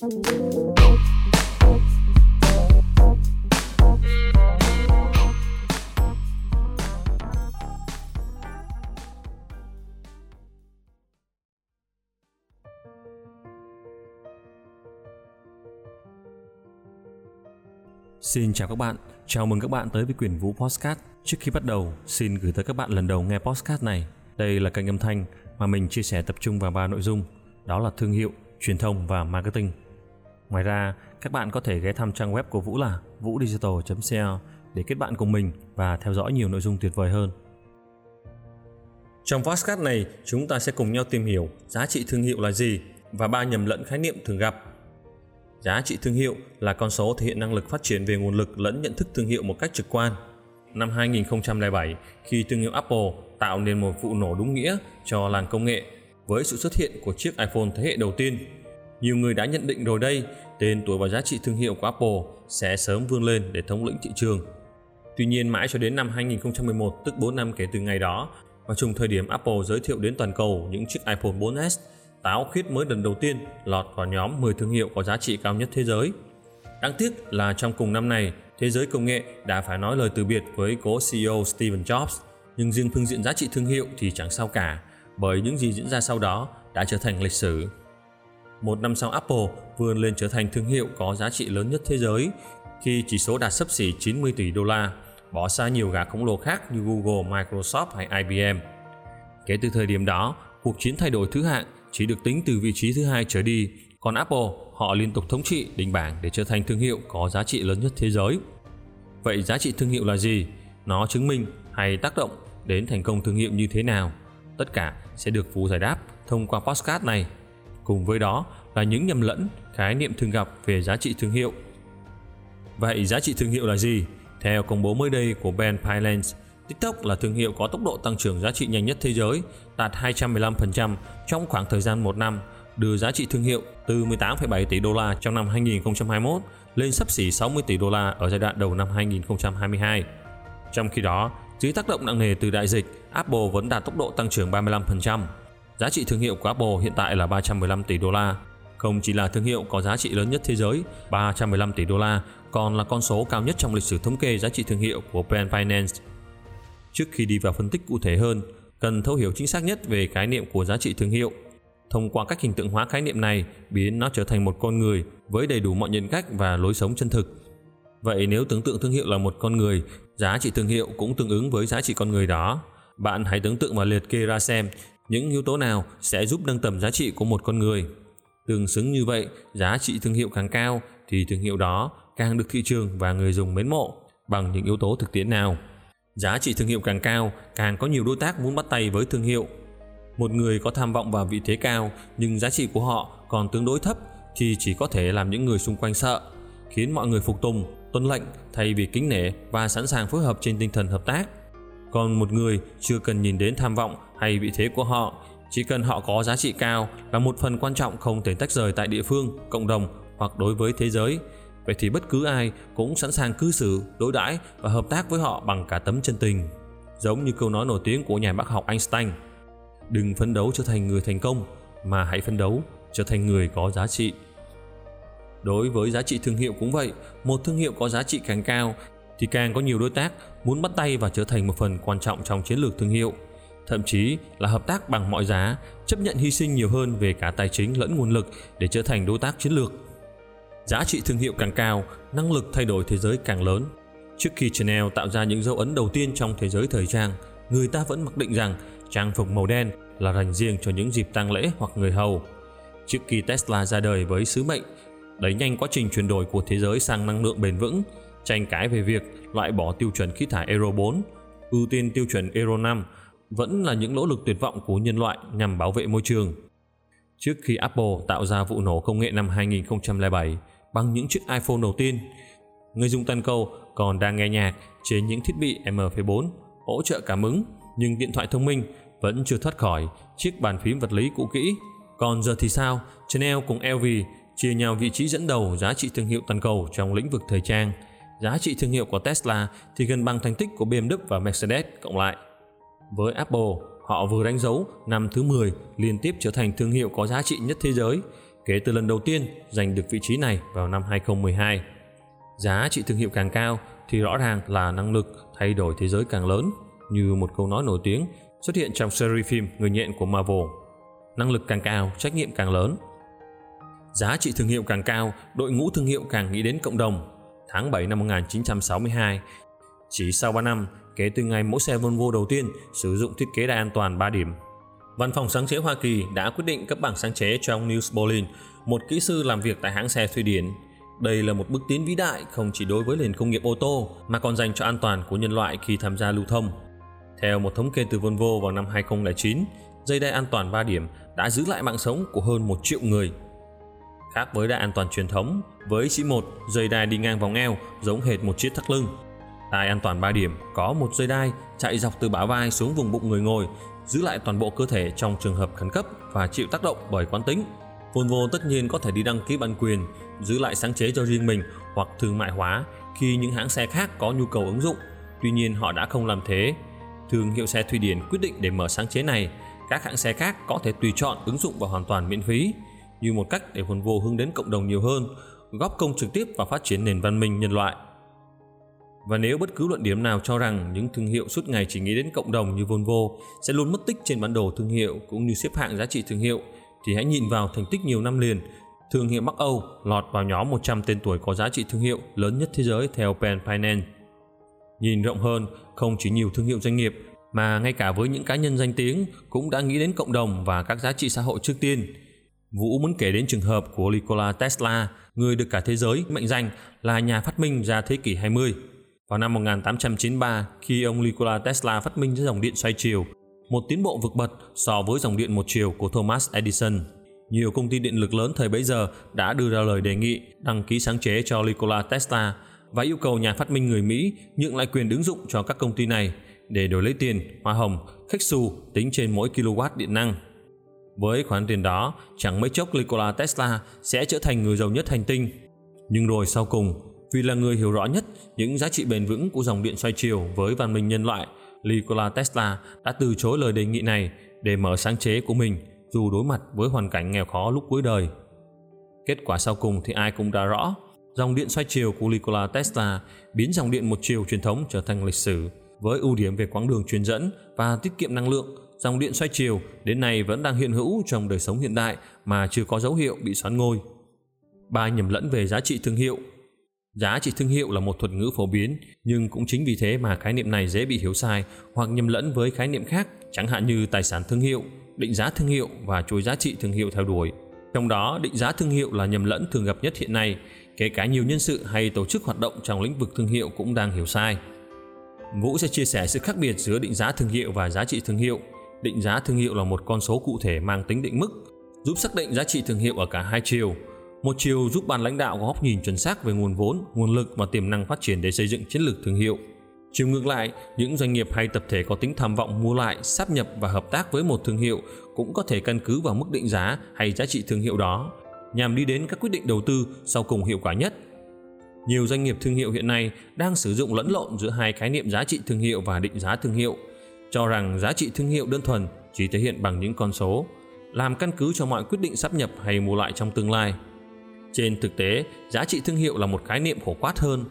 Xin chào các bạn, chào mừng các bạn tới với quyền Vũ Podcast. Trước khi bắt đầu, xin gửi tới các bạn lần đầu nghe podcast này. Đây là kênh âm thanh mà mình chia sẻ tập trung vào ba nội dung, đó là thương hiệu, truyền thông và marketing. Ngoài ra, các bạn có thể ghé thăm trang web của Vũ là vudigital.co để kết bạn cùng mình và theo dõi nhiều nội dung tuyệt vời hơn. Trong podcast này, chúng ta sẽ cùng nhau tìm hiểu giá trị thương hiệu là gì và ba nhầm lẫn khái niệm thường gặp Giá trị thương hiệu là con số thể hiện năng lực phát triển về nguồn lực lẫn nhận thức thương hiệu một cách trực quan. Năm 2007, khi thương hiệu Apple tạo nên một vụ nổ đúng nghĩa cho làng công nghệ với sự xuất hiện của chiếc iPhone thế hệ đầu tiên. Nhiều người đã nhận định rồi đây, tên tuổi và giá trị thương hiệu của Apple sẽ sớm vươn lên để thống lĩnh thị trường. Tuy nhiên mãi cho đến năm 2011, tức 4 năm kể từ ngày đó, và trùng thời điểm Apple giới thiệu đến toàn cầu những chiếc iPhone 4S táo khuyết mới lần đầu tiên lọt vào nhóm 10 thương hiệu có giá trị cao nhất thế giới. Đáng tiếc là trong cùng năm này, thế giới công nghệ đã phải nói lời từ biệt với cố CEO Steve Jobs, nhưng riêng phương diện giá trị thương hiệu thì chẳng sao cả, bởi những gì diễn ra sau đó đã trở thành lịch sử. Một năm sau Apple vươn lên trở thành thương hiệu có giá trị lớn nhất thế giới khi chỉ số đạt sấp xỉ 90 tỷ đô la, bỏ xa nhiều gã khổng lồ khác như Google, Microsoft hay IBM. Kể từ thời điểm đó, cuộc chiến thay đổi thứ hạng chỉ được tính từ vị trí thứ hai trở đi, còn Apple họ liên tục thống trị đỉnh bảng để trở thành thương hiệu có giá trị lớn nhất thế giới. Vậy giá trị thương hiệu là gì? Nó chứng minh hay tác động đến thành công thương hiệu như thế nào? Tất cả sẽ được Phú giải đáp thông qua podcast này. Cùng với đó là những nhầm lẫn, khái niệm thường gặp về giá trị thương hiệu. Vậy giá trị thương hiệu là gì? Theo công bố mới đây của Ben Pylands, TikTok là thương hiệu có tốc độ tăng trưởng giá trị nhanh nhất thế giới, đạt 215% trong khoảng thời gian 1 năm, đưa giá trị thương hiệu từ 18,7 tỷ đô la trong năm 2021 lên sấp xỉ 60 tỷ đô la ở giai đoạn đầu năm 2022. Trong khi đó, dưới tác động nặng nề từ đại dịch, Apple vẫn đạt tốc độ tăng trưởng 35%. Giá trị thương hiệu của Apple hiện tại là 315 tỷ đô la. Không chỉ là thương hiệu có giá trị lớn nhất thế giới, 315 tỷ đô la còn là con số cao nhất trong lịch sử thống kê giá trị thương hiệu của Brand Finance Trước khi đi vào phân tích cụ thể hơn, cần thấu hiểu chính xác nhất về khái niệm của giá trị thương hiệu. Thông qua cách hình tượng hóa khái niệm này, biến nó trở thành một con người với đầy đủ mọi nhân cách và lối sống chân thực. Vậy nếu tưởng tượng thương hiệu là một con người, giá trị thương hiệu cũng tương ứng với giá trị con người đó. Bạn hãy tưởng tượng và liệt kê ra xem những yếu tố nào sẽ giúp nâng tầm giá trị của một con người. Tương xứng như vậy, giá trị thương hiệu càng cao thì thương hiệu đó càng được thị trường và người dùng mến mộ bằng những yếu tố thực tiễn nào. Giá trị thương hiệu càng cao, càng có nhiều đối tác muốn bắt tay với thương hiệu. Một người có tham vọng vào vị thế cao nhưng giá trị của họ còn tương đối thấp thì chỉ có thể làm những người xung quanh sợ, khiến mọi người phục tùng, tuân lệnh thay vì kính nể và sẵn sàng phối hợp trên tinh thần hợp tác. Còn một người chưa cần nhìn đến tham vọng hay vị thế của họ, chỉ cần họ có giá trị cao là một phần quan trọng không thể tách rời tại địa phương, cộng đồng hoặc đối với thế giới vậy thì bất cứ ai cũng sẵn sàng cư xử, đối đãi và hợp tác với họ bằng cả tấm chân tình. Giống như câu nói nổi tiếng của nhà bác học Einstein, đừng phấn đấu trở thành người thành công mà hãy phấn đấu trở thành người có giá trị. Đối với giá trị thương hiệu cũng vậy, một thương hiệu có giá trị càng cao thì càng có nhiều đối tác muốn bắt tay và trở thành một phần quan trọng trong chiến lược thương hiệu, thậm chí là hợp tác bằng mọi giá, chấp nhận hy sinh nhiều hơn về cả tài chính lẫn nguồn lực để trở thành đối tác chiến lược. Giá trị thương hiệu càng cao, năng lực thay đổi thế giới càng lớn. Trước khi Chanel tạo ra những dấu ấn đầu tiên trong thế giới thời trang, người ta vẫn mặc định rằng trang phục màu đen là dành riêng cho những dịp tang lễ hoặc người hầu. Trước khi Tesla ra đời với sứ mệnh đẩy nhanh quá trình chuyển đổi của thế giới sang năng lượng bền vững, tranh cãi về việc loại bỏ tiêu chuẩn khí thải Euro 4, ưu tiên tiêu chuẩn Euro 5 vẫn là những nỗ lực tuyệt vọng của nhân loại nhằm bảo vệ môi trường. Trước khi Apple tạo ra vụ nổ công nghệ năm 2007, bằng những chiếc iPhone đầu tiên. Người dùng toàn cầu còn đang nghe nhạc trên những thiết bị MP4 hỗ trợ cảm ứng, nhưng điện thoại thông minh vẫn chưa thoát khỏi chiếc bàn phím vật lý cũ kỹ. Còn giờ thì sao? Chanel cùng LV chia nhau vị trí dẫn đầu giá trị thương hiệu toàn cầu trong lĩnh vực thời trang. Giá trị thương hiệu của Tesla thì gần bằng thành tích của BMW và Mercedes cộng lại. Với Apple, họ vừa đánh dấu năm thứ 10 liên tiếp trở thành thương hiệu có giá trị nhất thế giới kể từ lần đầu tiên giành được vị trí này vào năm 2012. Giá trị thương hiệu càng cao thì rõ ràng là năng lực thay đổi thế giới càng lớn, như một câu nói nổi tiếng xuất hiện trong series phim Người nhện của Marvel. Năng lực càng cao, trách nhiệm càng lớn. Giá trị thương hiệu càng cao, đội ngũ thương hiệu càng nghĩ đến cộng đồng. Tháng 7 năm 1962, chỉ sau 3 năm kể từ ngày mẫu xe Volvo đầu tiên sử dụng thiết kế đai an toàn 3 điểm. Văn phòng sáng chế Hoa Kỳ đã quyết định cấp bằng sáng chế cho ông Niels Bolin, một kỹ sư làm việc tại hãng xe Thụy Điển. Đây là một bước tiến vĩ đại không chỉ đối với nền công nghiệp ô tô mà còn dành cho an toàn của nhân loại khi tham gia lưu thông. Theo một thống kê từ Volvo vào năm 2009, dây đai an toàn 3 điểm đã giữ lại mạng sống của hơn 1 triệu người. Khác với đai an toàn truyền thống, với chỉ một dây đai đi ngang vòng eo giống hệt một chiếc thắt lưng. Đai an toàn 3 điểm có một dây đai chạy dọc từ bả vai xuống vùng bụng người ngồi, giữ lại toàn bộ cơ thể trong trường hợp khẩn cấp và chịu tác động bởi quán tính. Volvo tất nhiên có thể đi đăng ký bản quyền, giữ lại sáng chế cho riêng mình hoặc thương mại hóa khi những hãng xe khác có nhu cầu ứng dụng. Tuy nhiên họ đã không làm thế Thương hiệu xe Thụy Điển quyết định để mở sáng chế này, các hãng xe khác có thể tùy chọn ứng dụng và hoàn toàn miễn phí, như một cách để Volvo hướng đến cộng đồng nhiều hơn, góp công trực tiếp vào phát triển nền văn minh nhân loại. Và nếu bất cứ luận điểm nào cho rằng những thương hiệu suốt ngày chỉ nghĩ đến cộng đồng như Volvo sẽ luôn mất tích trên bản đồ thương hiệu cũng như xếp hạng giá trị thương hiệu, thì hãy nhìn vào thành tích nhiều năm liền. Thương hiệu Bắc Âu lọt vào nhóm 100 tên tuổi có giá trị thương hiệu lớn nhất thế giới theo Pen Finance. Nhìn rộng hơn, không chỉ nhiều thương hiệu doanh nghiệp mà ngay cả với những cá nhân danh tiếng cũng đã nghĩ đến cộng đồng và các giá trị xã hội trước tiên. Vũ muốn kể đến trường hợp của Nikola Tesla, người được cả thế giới mệnh danh là nhà phát minh ra thế kỷ 20. Vào năm 1893, khi ông Nikola Tesla phát minh ra dòng điện xoay chiều, một tiến bộ vượt bật so với dòng điện một chiều của Thomas Edison. Nhiều công ty điện lực lớn thời bấy giờ đã đưa ra lời đề nghị đăng ký sáng chế cho Nikola Tesla và yêu cầu nhà phát minh người Mỹ nhượng lại quyền ứng dụng cho các công ty này để đổi lấy tiền, hoa hồng, khách xù tính trên mỗi kW điện năng. Với khoản tiền đó, chẳng mấy chốc Nikola Tesla sẽ trở thành người giàu nhất hành tinh. Nhưng rồi sau cùng, vì là người hiểu rõ nhất những giá trị bền vững của dòng điện xoay chiều với văn minh nhân loại, Nikola Tesla đã từ chối lời đề nghị này để mở sáng chế của mình dù đối mặt với hoàn cảnh nghèo khó lúc cuối đời. Kết quả sau cùng thì ai cũng đã rõ, Dòng điện xoay chiều của Nikola Tesla biến dòng điện một chiều truyền thống trở thành lịch sử. Với ưu điểm về quãng đường truyền dẫn và tiết kiệm năng lượng, dòng điện xoay chiều đến nay vẫn đang hiện hữu trong đời sống hiện đại mà chưa có dấu hiệu bị xoắn ngôi. Ba nhầm lẫn về giá trị thương hiệu Giá trị thương hiệu là một thuật ngữ phổ biến, nhưng cũng chính vì thế mà khái niệm này dễ bị hiểu sai hoặc nhầm lẫn với khái niệm khác, chẳng hạn như tài sản thương hiệu, định giá thương hiệu và chuỗi giá trị thương hiệu theo đuổi. Trong đó, định giá thương hiệu là nhầm lẫn thường gặp nhất hiện nay, kể cả nhiều nhân sự hay tổ chức hoạt động trong lĩnh vực thương hiệu cũng đang hiểu sai. Vũ sẽ chia sẻ sự khác biệt giữa định giá thương hiệu và giá trị thương hiệu. Định giá thương hiệu là một con số cụ thể mang tính định mức, giúp xác định giá trị thương hiệu ở cả hai chiều. Một chiều giúp ban lãnh đạo có góc nhìn chuẩn xác về nguồn vốn, nguồn lực và tiềm năng phát triển để xây dựng chiến lược thương hiệu. Chiều ngược lại, những doanh nghiệp hay tập thể có tính tham vọng mua lại, sáp nhập và hợp tác với một thương hiệu cũng có thể căn cứ vào mức định giá hay giá trị thương hiệu đó nhằm đi đến các quyết định đầu tư sau cùng hiệu quả nhất. Nhiều doanh nghiệp thương hiệu hiện nay đang sử dụng lẫn lộn giữa hai khái niệm giá trị thương hiệu và định giá thương hiệu, cho rằng giá trị thương hiệu đơn thuần chỉ thể hiện bằng những con số, làm căn cứ cho mọi quyết định sáp nhập hay mua lại trong tương lai. Trên thực tế, giá trị thương hiệu là một khái niệm phổ quát hơn,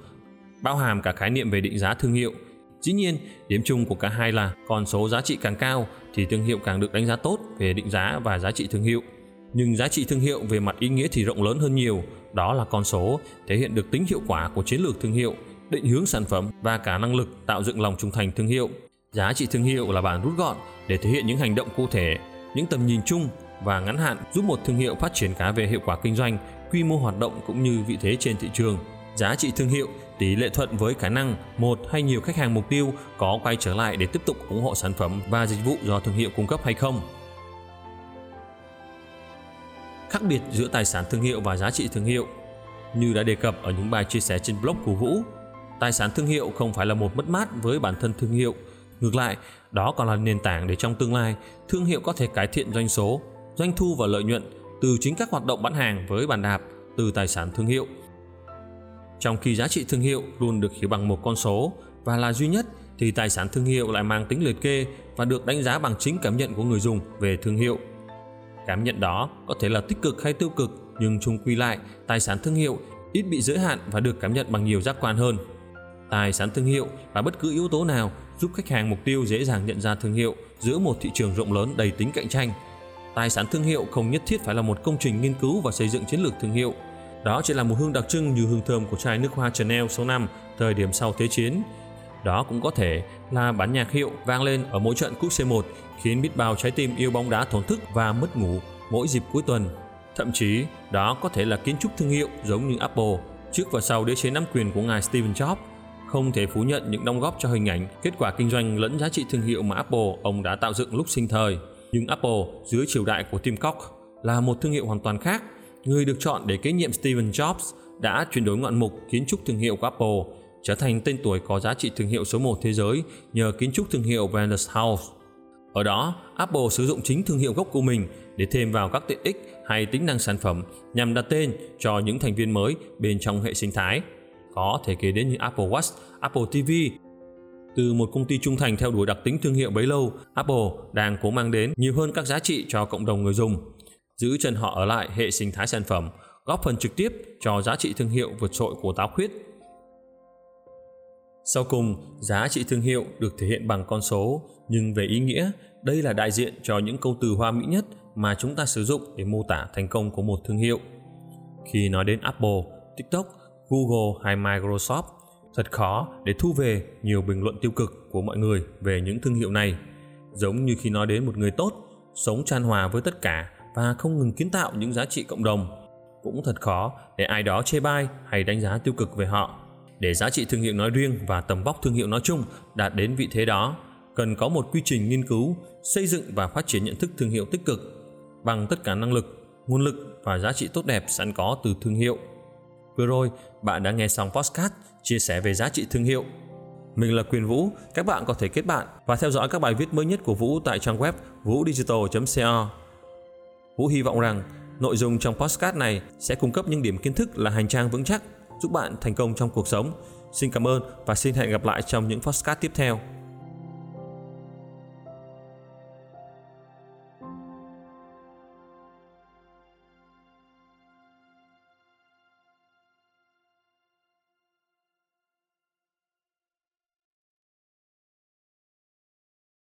bao hàm cả khái niệm về định giá thương hiệu. Dĩ nhiên, điểm chung của cả hai là con số giá trị càng cao thì thương hiệu càng được đánh giá tốt về định giá và giá trị thương hiệu nhưng giá trị thương hiệu về mặt ý nghĩa thì rộng lớn hơn nhiều đó là con số thể hiện được tính hiệu quả của chiến lược thương hiệu định hướng sản phẩm và cả năng lực tạo dựng lòng trung thành thương hiệu giá trị thương hiệu là bản rút gọn để thể hiện những hành động cụ thể những tầm nhìn chung và ngắn hạn giúp một thương hiệu phát triển cả về hiệu quả kinh doanh quy mô hoạt động cũng như vị thế trên thị trường giá trị thương hiệu tỷ lệ thuận với khả năng một hay nhiều khách hàng mục tiêu có quay trở lại để tiếp tục ủng hộ sản phẩm và dịch vụ do thương hiệu cung cấp hay không khác biệt giữa tài sản thương hiệu và giá trị thương hiệu. Như đã đề cập ở những bài chia sẻ trên blog của Vũ, tài sản thương hiệu không phải là một mất mát với bản thân thương hiệu. Ngược lại, đó còn là nền tảng để trong tương lai, thương hiệu có thể cải thiện doanh số, doanh thu và lợi nhuận từ chính các hoạt động bán hàng với bàn đạp từ tài sản thương hiệu. Trong khi giá trị thương hiệu luôn được hiểu bằng một con số và là duy nhất thì tài sản thương hiệu lại mang tính liệt kê và được đánh giá bằng chính cảm nhận của người dùng về thương hiệu. Cảm nhận đó có thể là tích cực hay tiêu cực nhưng chung quy lại, tài sản thương hiệu ít bị giới hạn và được cảm nhận bằng nhiều giác quan hơn. Tài sản thương hiệu và bất cứ yếu tố nào giúp khách hàng mục tiêu dễ dàng nhận ra thương hiệu giữa một thị trường rộng lớn đầy tính cạnh tranh. Tài sản thương hiệu không nhất thiết phải là một công trình nghiên cứu và xây dựng chiến lược thương hiệu. Đó chỉ là một hương đặc trưng như hương thơm của chai nước hoa Chanel số 5 thời điểm sau Thế chiến. Đó cũng có thể là bản nhạc hiệu vang lên ở mỗi trận cúp C1 khiến biết bao trái tim yêu bóng đá thổn thức và mất ngủ mỗi dịp cuối tuần. Thậm chí, đó có thể là kiến trúc thương hiệu giống như Apple trước và sau đế chế nắm quyền của ngài Steve Jobs không thể phủ nhận những đóng góp cho hình ảnh, kết quả kinh doanh lẫn giá trị thương hiệu mà Apple ông đã tạo dựng lúc sinh thời. Nhưng Apple dưới triều đại của Tim Cook là một thương hiệu hoàn toàn khác. Người được chọn để kế nhiệm Steven Jobs đã chuyển đổi ngoạn mục kiến trúc thương hiệu của Apple, trở thành tên tuổi có giá trị thương hiệu số 1 thế giới nhờ kiến trúc thương hiệu Venus House. Ở đó, Apple sử dụng chính thương hiệu gốc của mình để thêm vào các tiện ích hay tính năng sản phẩm nhằm đặt tên cho những thành viên mới bên trong hệ sinh thái có thể kể đến như Apple Watch, Apple TV. Từ một công ty trung thành theo đuổi đặc tính thương hiệu bấy lâu, Apple đang cố mang đến nhiều hơn các giá trị cho cộng đồng người dùng, giữ chân họ ở lại hệ sinh thái sản phẩm, góp phần trực tiếp cho giá trị thương hiệu vượt trội của táo khuyết. Sau cùng, giá trị thương hiệu được thể hiện bằng con số, nhưng về ý nghĩa, đây là đại diện cho những câu từ hoa mỹ nhất mà chúng ta sử dụng để mô tả thành công của một thương hiệu. Khi nói đến Apple, TikTok Google hay Microsoft thật khó để thu về nhiều bình luận tiêu cực của mọi người về những thương hiệu này. Giống như khi nói đến một người tốt, sống tràn hòa với tất cả và không ngừng kiến tạo những giá trị cộng đồng, cũng thật khó để ai đó chê bai hay đánh giá tiêu cực về họ. Để giá trị thương hiệu nói riêng và tầm vóc thương hiệu nói chung đạt đến vị thế đó, cần có một quy trình nghiên cứu, xây dựng và phát triển nhận thức thương hiệu tích cực bằng tất cả năng lực, nguồn lực và giá trị tốt đẹp sẵn có từ thương hiệu. Vừa rồi, bạn đã nghe xong podcast chia sẻ về giá trị thương hiệu. Mình là Quyền Vũ, các bạn có thể kết bạn và theo dõi các bài viết mới nhất của Vũ tại trang web vudigital.co. Vũ hy vọng rằng nội dung trong podcast này sẽ cung cấp những điểm kiến thức là hành trang vững chắc giúp bạn thành công trong cuộc sống. Xin cảm ơn và xin hẹn gặp lại trong những podcast tiếp theo.